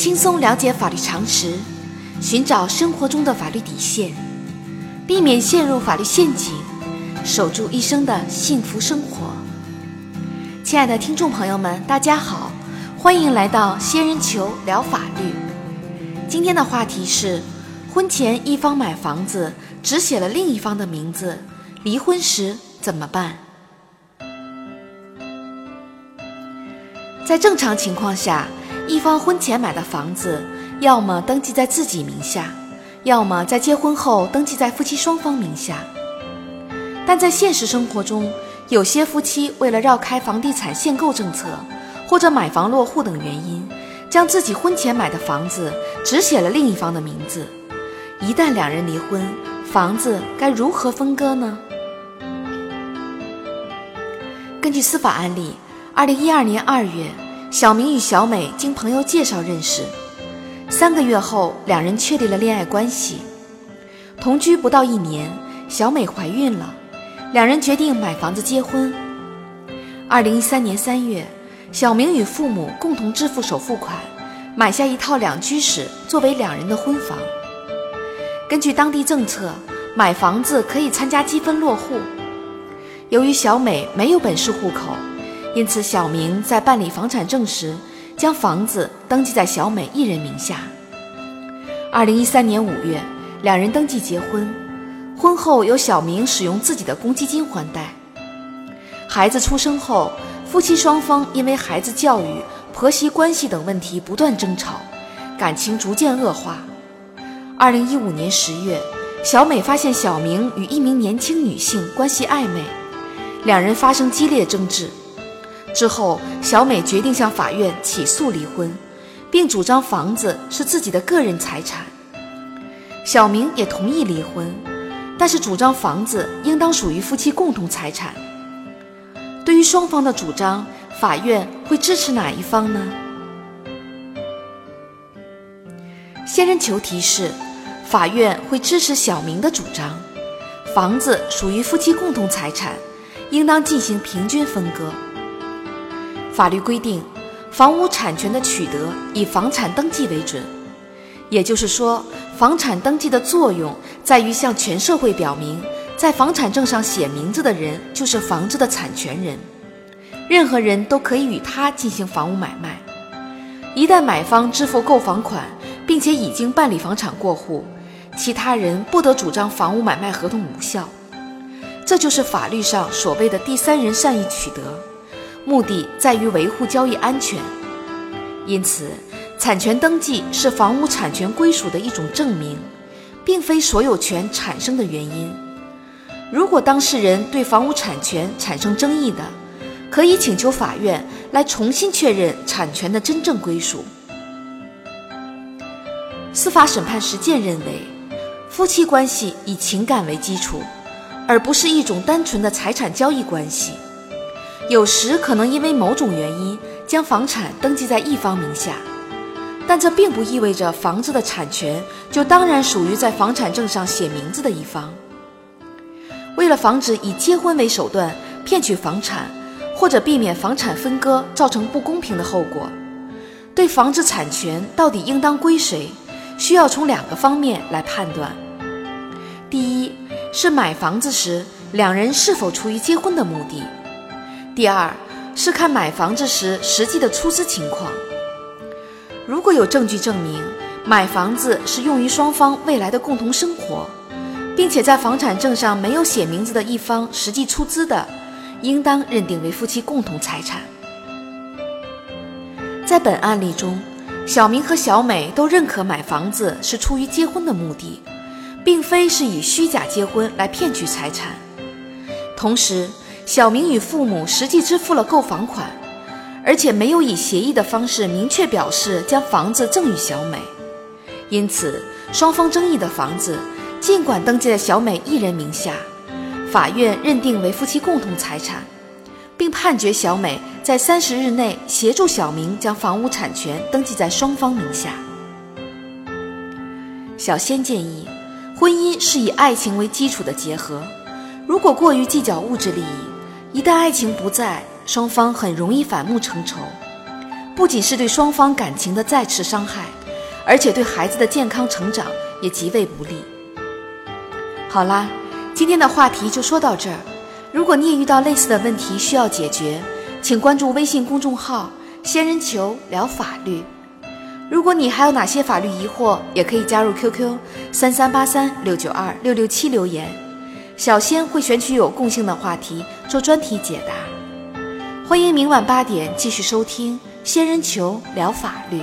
轻松了解法律常识，寻找生活中的法律底线，避免陷入法律陷阱，守住一生的幸福生活。亲爱的听众朋友们，大家好，欢迎来到仙人球聊法律。今天的话题是：婚前一方买房子只写了另一方的名字，离婚时怎么办？在正常情况下，一方婚前买的房子，要么登记在自己名下，要么在结婚后登记在夫妻双方名下。但在现实生活中，有些夫妻为了绕开房地产限购政策，或者买房落户等原因，将自己婚前买的房子只写了另一方的名字。一旦两人离婚，房子该如何分割呢？根据司法案例。二零一二年二月，小明与小美经朋友介绍认识，三个月后，两人确立了恋爱关系。同居不到一年，小美怀孕了，两人决定买房子结婚。二零一三年三月，小明与父母共同支付首付款，买下一套两居室作为两人的婚房。根据当地政策，买房子可以参加积分落户。由于小美没有本市户口。因此，小明在办理房产证时，将房子登记在小美一人名下。二零一三年五月，两人登记结婚，婚后由小明使用自己的公积金还贷。孩子出生后，夫妻双方因为孩子教育、婆媳关系等问题不断争吵，感情逐渐恶化。二零一五年十月，小美发现小明与一名年轻女性关系暧昧，两人发生激烈争执。之后，小美决定向法院起诉离婚，并主张房子是自己的个人财产。小明也同意离婚，但是主张房子应当属于夫妻共同财产。对于双方的主张，法院会支持哪一方呢？仙人球提示：法院会支持小明的主张，房子属于夫妻共同财产，应当进行平均分割。法律规定，房屋产权的取得以房产登记为准。也就是说，房产登记的作用在于向全社会表明，在房产证上写名字的人就是房子的产权人，任何人都可以与他进行房屋买卖。一旦买方支付购房款，并且已经办理房产过户，其他人不得主张房屋买卖合同无效。这就是法律上所谓的第三人善意取得。目的在于维护交易安全，因此，产权登记是房屋产权归属的一种证明，并非所有权产生的原因。如果当事人对房屋产权产生争议的，可以请求法院来重新确认产权的真正归属。司法审判实践认为，夫妻关系以情感为基础，而不是一种单纯的财产交易关系。有时可能因为某种原因将房产登记在一方名下，但这并不意味着房子的产权就当然属于在房产证上写名字的一方。为了防止以结婚为手段骗取房产，或者避免房产分割造成不公平的后果，对房子产权到底应当归谁，需要从两个方面来判断：第一是买房子时两人是否出于结婚的目的。第二是看买房子时实际的出资情况。如果有证据证明买房子是用于双方未来的共同生活，并且在房产证上没有写名字的一方实际出资的，应当认定为夫妻共同财产。在本案例中，小明和小美都认可买房子是出于结婚的目的，并非是以虚假结婚来骗取财产。同时，小明与父母实际支付了购房款，而且没有以协议的方式明确表示将房子赠与小美，因此双方争议的房子尽管登记在小美一人名下，法院认定为夫妻共同财产，并判决小美在三十日内协助小明将房屋产权登记在双方名下。小仙建议，婚姻是以爱情为基础的结合，如果过于计较物质利益。一旦爱情不在，双方很容易反目成仇。不仅是对双方感情的再次伤害，而且对孩子的健康成长也极为不利。好啦，今天的话题就说到这儿。如果你也遇到类似的问题需要解决，请关注微信公众号“仙人球聊法律”。如果你还有哪些法律疑惑，也可以加入 QQ 三三八三六九二六六七留言，小仙会选取有共性的话题做专题解答。欢迎明晚八点继续收听《仙人球聊法律》。